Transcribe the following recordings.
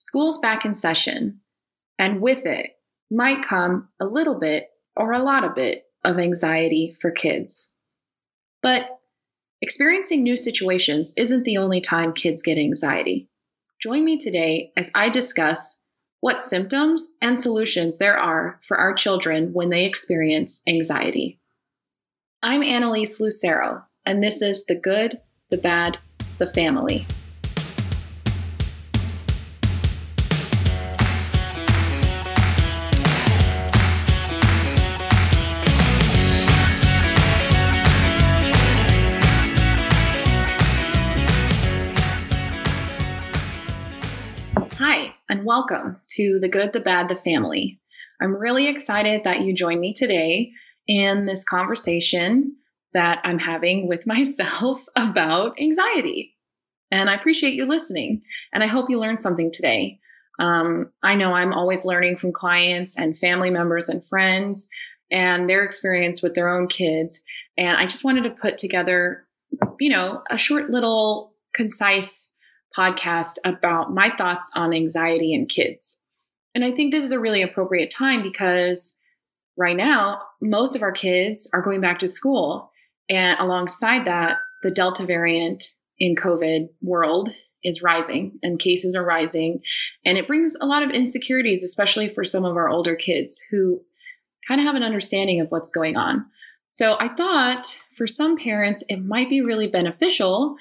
School's back in session, and with it might come a little bit or a lot of bit of anxiety for kids. But experiencing new situations isn't the only time kids get anxiety. Join me today as I discuss what symptoms and solutions there are for our children when they experience anxiety. I'm Annalise Lucero, and this is The Good, the Bad, the Family. And welcome to The Good, the Bad, the Family. I'm really excited that you joined me today in this conversation that I'm having with myself about anxiety. And I appreciate you listening, and I hope you learned something today. Um, I know I'm always learning from clients and family members and friends and their experience with their own kids. And I just wanted to put together, you know, a short little concise podcast about my thoughts on anxiety in kids. And I think this is a really appropriate time because right now, most of our kids are going back to school. And alongside that, the Delta variant in COVID world is rising and cases are rising. And it brings a lot of insecurities, especially for some of our older kids who kind of have an understanding of what's going on. So I thought for some parents, it might be really beneficial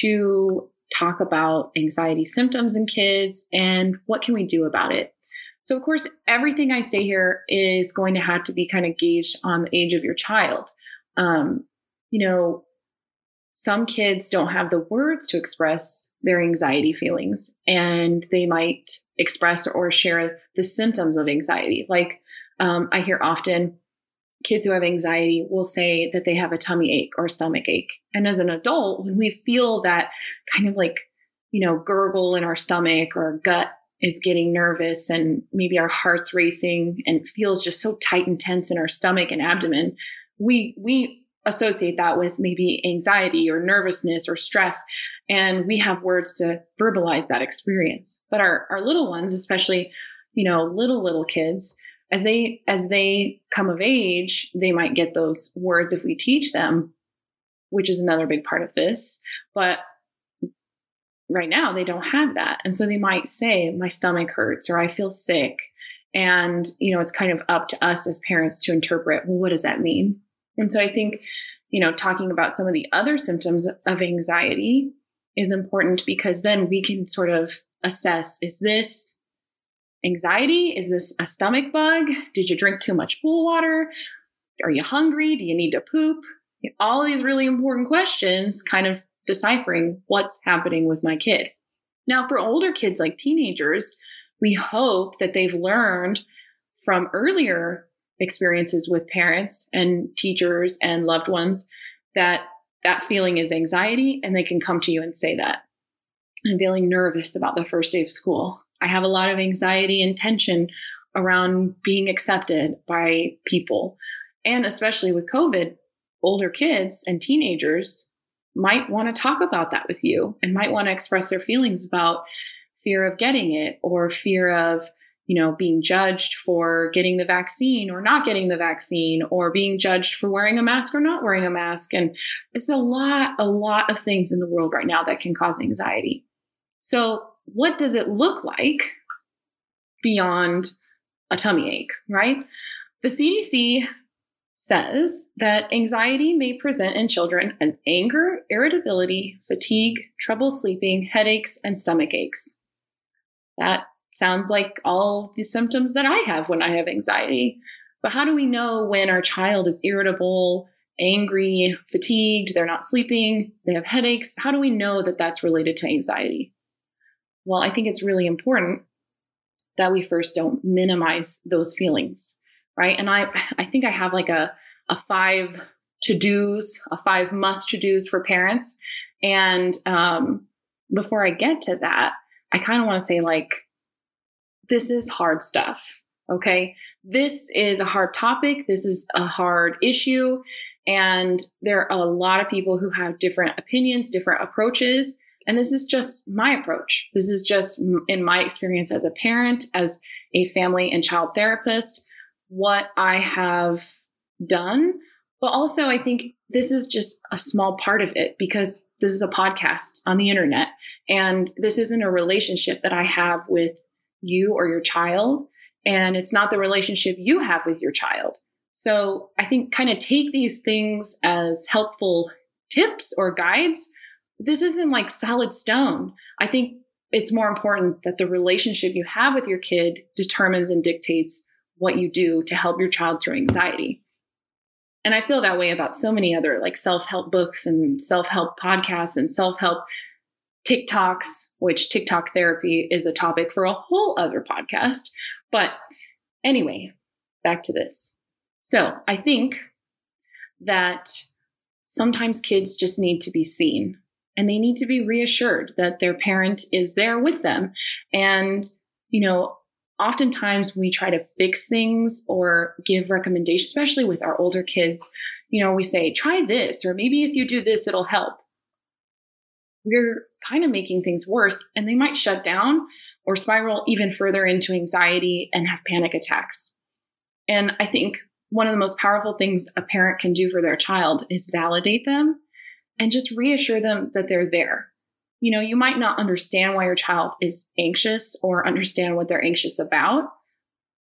to talk about anxiety symptoms in kids and what can we do about it. So, of course, everything I say here is going to have to be kind of gauged on the age of your child. Um, you know, some kids don't have the words to express their anxiety feelings, and they might express or share the symptoms of anxiety. Like um, I hear often, kids who have anxiety will say that they have a tummy ache or stomach ache. And as an adult, when we feel that kind of like, you know, gurgle in our stomach or our gut is getting nervous and maybe our heart's racing and feels just so tight and tense in our stomach and abdomen, we we associate that with maybe anxiety or nervousness or stress and we have words to verbalize that experience. But our our little ones, especially, you know, little little kids, as they as they come of age they might get those words if we teach them which is another big part of this. But right now they don't have that. And so they might say my stomach hurts or i feel sick. And you know it's kind of up to us as parents to interpret well what does that mean? And so i think you know talking about some of the other symptoms of anxiety is important because then we can sort of assess is this anxiety? Is this a stomach bug? Did you drink too much pool water? Are you hungry? Do you need to poop? All these really important questions, kind of deciphering what's happening with my kid. Now, for older kids like teenagers, we hope that they've learned from earlier experiences with parents and teachers and loved ones that that feeling is anxiety and they can come to you and say that. I'm feeling nervous about the first day of school. I have a lot of anxiety and tension around being accepted by people. And especially with COVID, older kids and teenagers might want to talk about that with you and might want to express their feelings about fear of getting it or fear of you know being judged for getting the vaccine or not getting the vaccine or being judged for wearing a mask or not wearing a mask and it's a lot a lot of things in the world right now that can cause anxiety so what does it look like beyond a tummy ache, right? The CDC says that anxiety may present in children as anger, irritability, fatigue, trouble sleeping, headaches, and stomach aches. That sounds like all the symptoms that I have when I have anxiety. But how do we know when our child is irritable, angry, fatigued, they're not sleeping, they have headaches? How do we know that that's related to anxiety? Well, I think it's really important that we first don't minimize those feelings, right? And I I think I have like a a five to-dos, a five must to-dos for parents. And um, before I get to that, I kind of want to say like this is hard stuff. Okay. This is a hard topic. This is a hard issue. And there are a lot of people who have different opinions, different approaches. And this is just my approach. This is just in my experience as a parent, as a family and child therapist, what I have done. But also, I think this is just a small part of it because this is a podcast on the internet. And this isn't a relationship that I have with you or your child. And it's not the relationship you have with your child. So I think kind of take these things as helpful tips or guides. This isn't like solid stone. I think it's more important that the relationship you have with your kid determines and dictates what you do to help your child through anxiety. And I feel that way about so many other like self-help books and self-help podcasts and self-help TikToks, which TikTok therapy is a topic for a whole other podcast. But anyway, back to this. So I think that sometimes kids just need to be seen and they need to be reassured that their parent is there with them. And, you know, oftentimes we try to fix things or give recommendations, especially with our older kids. You know, we say, try this, or maybe if you do this, it'll help. We're kind of making things worse, and they might shut down or spiral even further into anxiety and have panic attacks. And I think one of the most powerful things a parent can do for their child is validate them and just reassure them that they're there. You know, you might not understand why your child is anxious or understand what they're anxious about.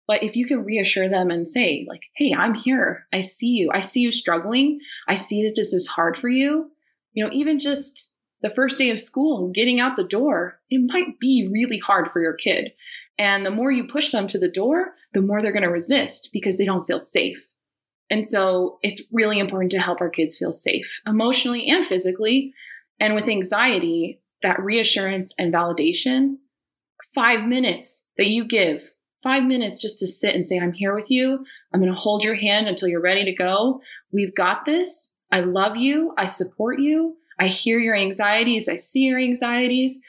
But if you can reassure them and say, like, hey, I'm here. I see you. I see you struggling. I see that this is hard for you. You know, even just the first day of school, getting out the door, it might be really hard for your kid. And the more you push them to the door, the more they're going to resist because they don't feel safe. And so it's really important to help our kids feel safe emotionally and physically. And with anxiety, that reassurance and validation, five minutes that you give, five minutes just to sit and say, I'm here with you. I'm going to hold your hand until you're ready to go. We've got this. I love you. I support you. I hear your anxieties. I see your anxieties.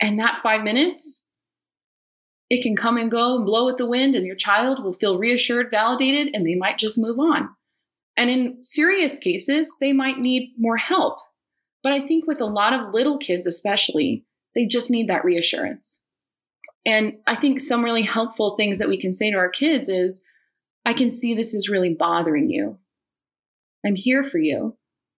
And that five minutes it can come and go and blow with the wind, and your child will feel reassured, validated, and they might just move on. And in serious cases, they might need more help. But I think with a lot of little kids, especially, they just need that reassurance. And I think some really helpful things that we can say to our kids is I can see this is really bothering you. I'm here for you.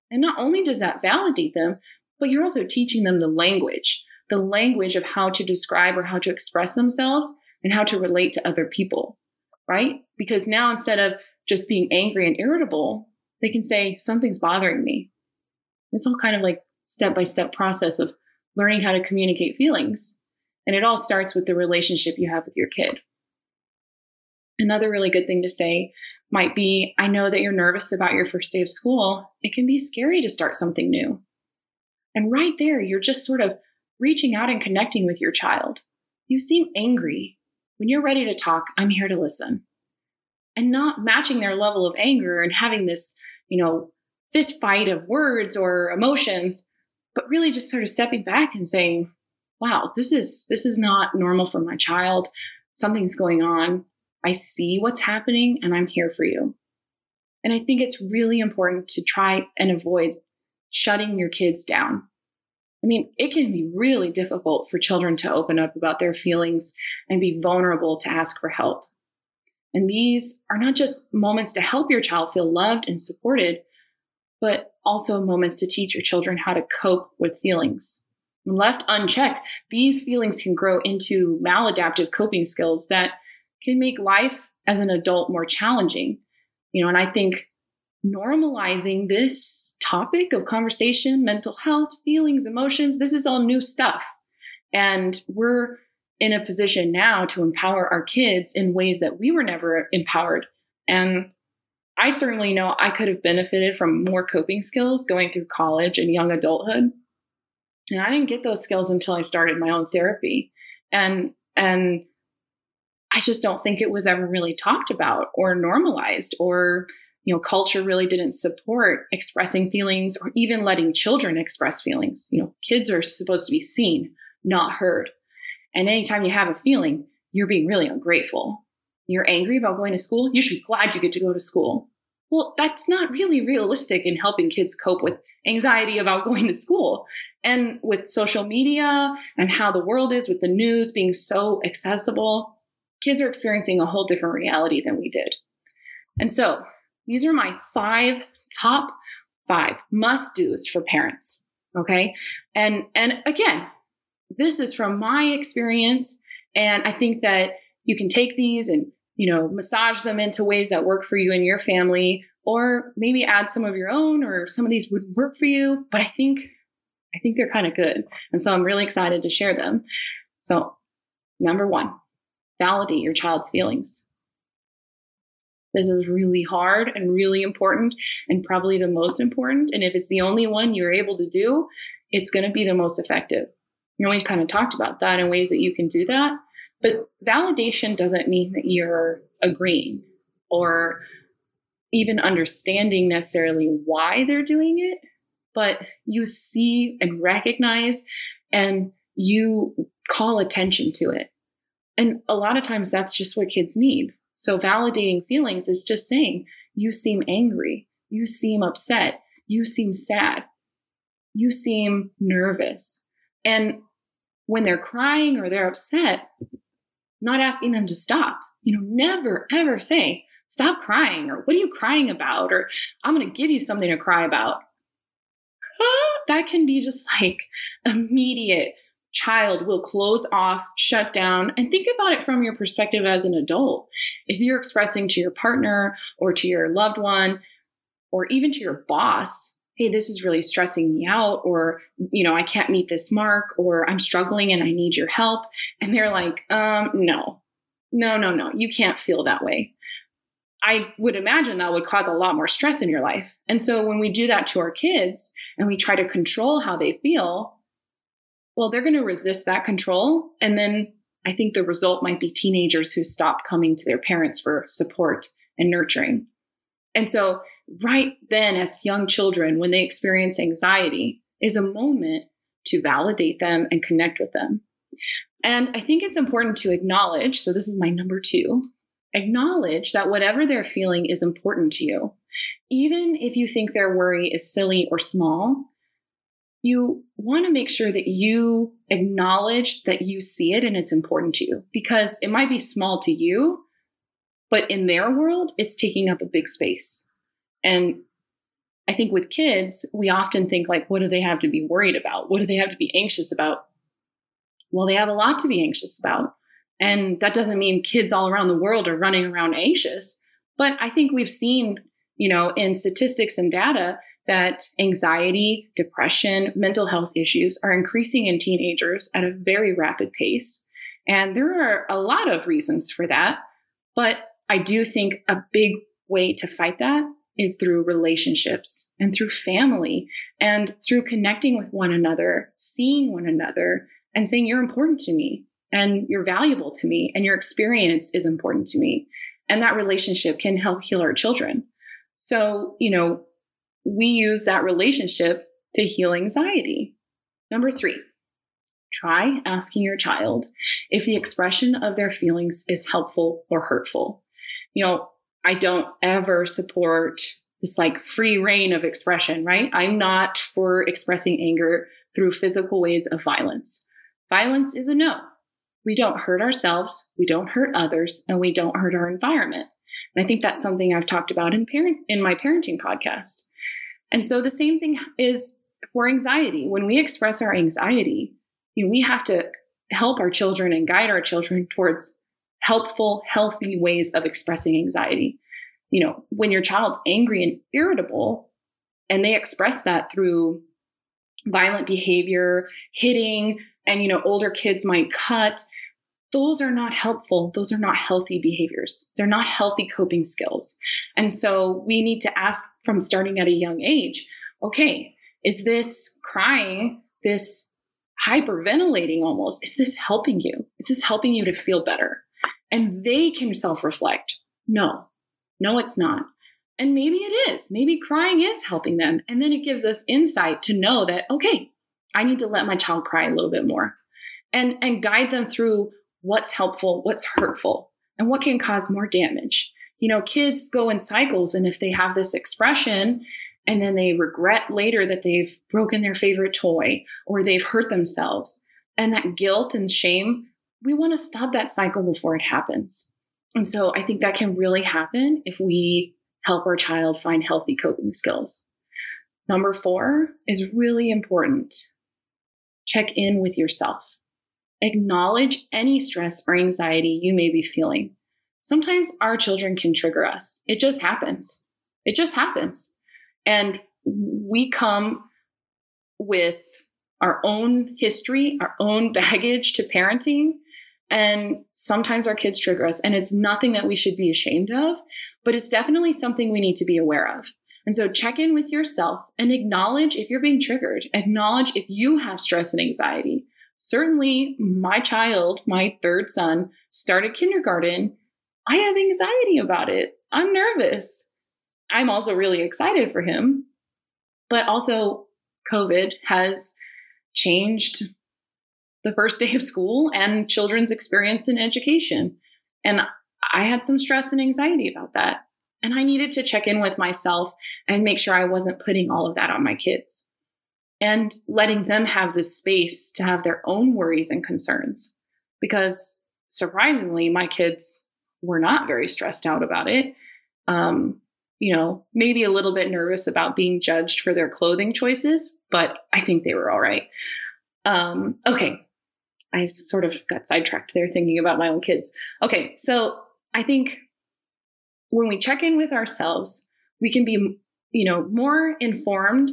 And not only does that validate them, but you're also teaching them the language the language of how to describe or how to express themselves and how to relate to other people, right? Because now instead of just being angry and irritable, they can say, something's bothering me. It's all kind of like step by step process of learning how to communicate feelings. And it all starts with the relationship you have with your kid. Another really good thing to say might be I know that you're nervous about your first day of school. It can be scary to start something new. And right there, you're just sort of reaching out and connecting with your child. You seem angry. When you're ready to talk, I'm here to listen. And not matching their level of anger and having this, you know, this fight of words or emotions, but really just sort of stepping back and saying, wow, this is this is not normal for my child. Something's going on. I see what's happening and I'm here for you. And I think it's really important to try and avoid shutting your kids down I mean, it can be really difficult for children to open up about their feelings and be vulnerable to ask for help. And these are not just moments to help your child feel loved and supported, but also moments to teach your children how to cope with feelings. When left unchecked, these feelings can grow into maladaptive coping skills that can make life as an adult more challenging. You know, and I think normalizing this topic of conversation, mental health, feelings, emotions, this is all new stuff. And we're in a position now to empower our kids in ways that we were never empowered. And I certainly know I could have benefited from more coping skills going through college and young adulthood. And I didn't get those skills until I started my own therapy. And and I just don't think it was ever really talked about or normalized or you know culture really didn't support expressing feelings or even letting children express feelings. You know kids are supposed to be seen not heard. And anytime you have a feeling you're being really ungrateful. You're angry about going to school you should be glad you get to go to school. Well that's not really realistic in helping kids cope with anxiety about going to school. And with social media and how the world is with the news being so accessible, kids are experiencing a whole different reality than we did. And so these are my five top five must do's for parents. Okay. And, and again, this is from my experience. And I think that you can take these and, you know, massage them into ways that work for you and your family, or maybe add some of your own, or some of these wouldn't work for you. But I think, I think they're kind of good. And so I'm really excited to share them. So, number one, validate your child's feelings. This is really hard and really important, and probably the most important. And if it's the only one you're able to do, it's going to be the most effective. You know, we kind of talked about that in ways that you can do that. But validation doesn't mean that you're agreeing or even understanding necessarily why they're doing it, but you see and recognize and you call attention to it. And a lot of times that's just what kids need. So validating feelings is just saying, you seem angry, you seem upset, you seem sad, you seem nervous. And when they're crying or they're upset, not asking them to stop. You know, never ever say, stop crying or what are you crying about? Or I'm going to give you something to cry about. that can be just like immediate child will close off, shut down, and think about it from your perspective as an adult. If you're expressing to your partner or to your loved one or even to your boss, hey, this is really stressing me out, or, you know, I can't meet this mark, or I'm struggling and I need your help. And they're like, um, no, no, no, no, you can't feel that way. I would imagine that would cause a lot more stress in your life. And so when we do that to our kids and we try to control how they feel, well, they're going to resist that control. And then I think the result might be teenagers who stop coming to their parents for support and nurturing. And so, right then, as young children, when they experience anxiety, is a moment to validate them and connect with them. And I think it's important to acknowledge so, this is my number two acknowledge that whatever they're feeling is important to you. Even if you think their worry is silly or small, you want to make sure that you acknowledge that you see it and it's important to you because it might be small to you, but in their world, it's taking up a big space. And I think with kids, we often think like, what do they have to be worried about? What do they have to be anxious about? Well, they have a lot to be anxious about. And that doesn't mean kids all around the world are running around anxious. But I think we've seen, you know, in statistics and data that anxiety, depression, mental health issues are increasing in teenagers at a very rapid pace. And there are a lot of reasons for that. But I do think a big way to fight that is through relationships and through family and through connecting with one another, seeing one another, and saying, You're important to me and you're valuable to me and your experience is important to me. And that relationship can help heal our children. So, you know, we use that relationship to heal anxiety. Number three, try asking your child if the expression of their feelings is helpful or hurtful. You know, I don't ever support this like free rein of expression, right? I'm not for expressing anger through physical ways of violence. Violence is a no. We don't hurt ourselves, we don't hurt others, and we don't hurt our environment. And I think that's something I've talked about in parent in my parenting podcast. And so the same thing is for anxiety. When we express our anxiety, you know, we have to help our children and guide our children towards helpful, healthy ways of expressing anxiety. You know, when your child's angry and irritable, and they express that through violent behavior, hitting, and you know, older kids might cut. Those are not helpful. Those are not healthy behaviors. They're not healthy coping skills. And so we need to ask from starting at a young age okay, is this crying, this hyperventilating almost, is this helping you? Is this helping you to feel better? And they can self reflect. No, no, it's not. And maybe it is. Maybe crying is helping them. And then it gives us insight to know that, okay, I need to let my child cry a little bit more and, and guide them through what's helpful, what's hurtful, and what can cause more damage you know, kids go in cycles. And if they have this expression and then they regret later that they've broken their favorite toy or they've hurt themselves. And that guilt and shame, we want to stop that cycle before it happens. And so I think that can really happen if we help our child find healthy coping skills. Number four is really important. Check in with yourself. Acknowledge any stress or anxiety you may be feeling. Sometimes our children can trigger us. It just happens. It just happens. And we come with our own history, our own baggage to parenting. And sometimes our kids trigger us, and it's nothing that we should be ashamed of, but it's definitely something we need to be aware of. And so check in with yourself and acknowledge if you're being triggered. Acknowledge if you have stress and anxiety. Certainly, my child, my third son, started kindergarten. I have anxiety about it. I'm nervous. I'm also really excited for him. But also, COVID has changed the first day of school and children's experience in education. And I had some stress and anxiety about that. And I needed to check in with myself and make sure I wasn't putting all of that on my kids and letting them have the space to have their own worries and concerns. Because surprisingly, my kids were not very stressed out about it. Um, you know, maybe a little bit nervous about being judged for their clothing choices, but I think they were all right. Um, okay. I sort of got sidetracked there thinking about my own kids. Okay. So I think when we check in with ourselves, we can be, you know, more informed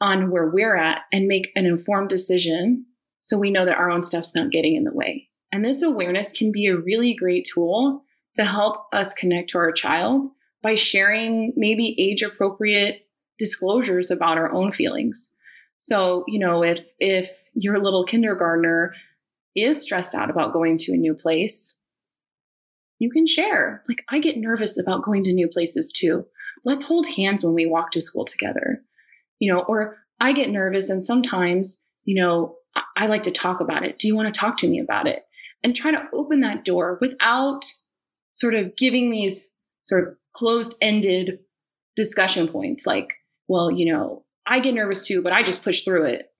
on where we're at and make an informed decision so we know that our own stuff's not getting in the way. And this awareness can be a really great tool to help us connect to our child by sharing maybe age appropriate disclosures about our own feelings. So, you know, if if your little kindergartner is stressed out about going to a new place, you can share. Like I get nervous about going to new places too. Let's hold hands when we walk to school together. You know, or I get nervous and sometimes, you know, I like to talk about it. Do you want to talk to me about it? And try to open that door without sort of giving these sort of closed ended discussion points like, well, you know, I get nervous too, but I just push through it.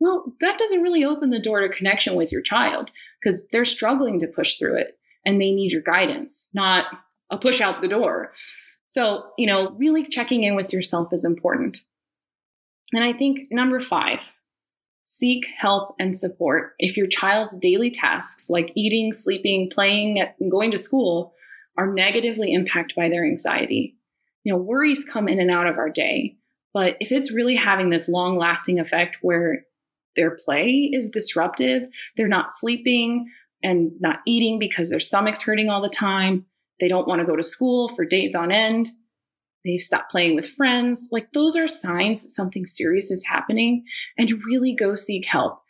Well, that doesn't really open the door to connection with your child because they're struggling to push through it and they need your guidance, not a push out the door. So, you know, really checking in with yourself is important. And I think number five, seek help and support. If your child's daily tasks like eating, sleeping, playing, and going to school are negatively impacted by their anxiety. You know, worries come in and out of our day, but if it's really having this long lasting effect where their play is disruptive, they're not sleeping and not eating because their stomach's hurting all the time, they don't want to go to school for days on end, they stop playing with friends, like those are signs that something serious is happening and really go seek help.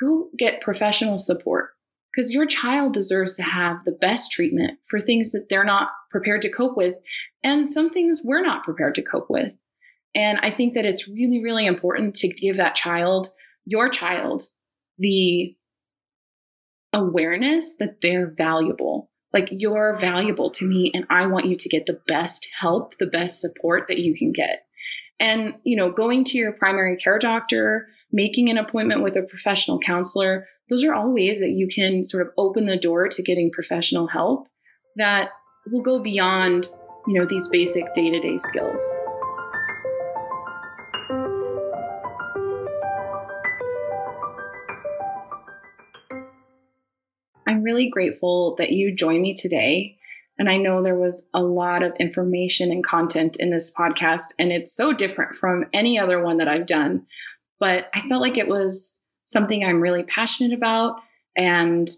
Go get professional support because your child deserves to have the best treatment for things that they're not prepared to cope with and some things we're not prepared to cope with. And I think that it's really, really important to give that child, your child, the awareness that they're valuable. Like you're valuable to me, and I want you to get the best help, the best support that you can get. And, you know, going to your primary care doctor, making an appointment with a professional counselor, those are all ways that you can sort of open the door to getting professional help that will go beyond, you know, these basic day-to-day skills. Really grateful that you joined me today. And I know there was a lot of information and content in this podcast, and it's so different from any other one that I've done. But I felt like it was something I'm really passionate about and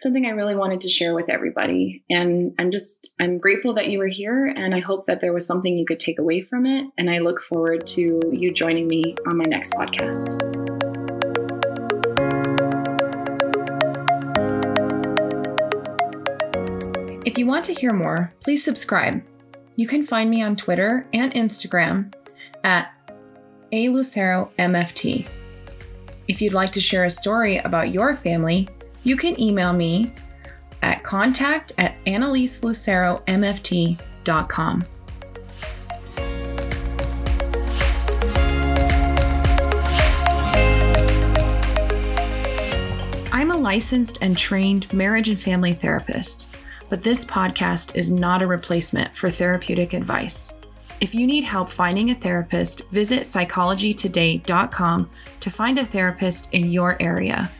something I really wanted to share with everybody. And I'm just, I'm grateful that you were here and I hope that there was something you could take away from it. And I look forward to you joining me on my next podcast. If you want to hear more, please subscribe. You can find me on Twitter and Instagram at aluceromft. If you'd like to share a story about your family, you can email me at contact at annaliseluceromft.com. I'm a licensed and trained marriage and family therapist but this podcast is not a replacement for therapeutic advice. If you need help finding a therapist, visit psychologytoday.com to find a therapist in your area.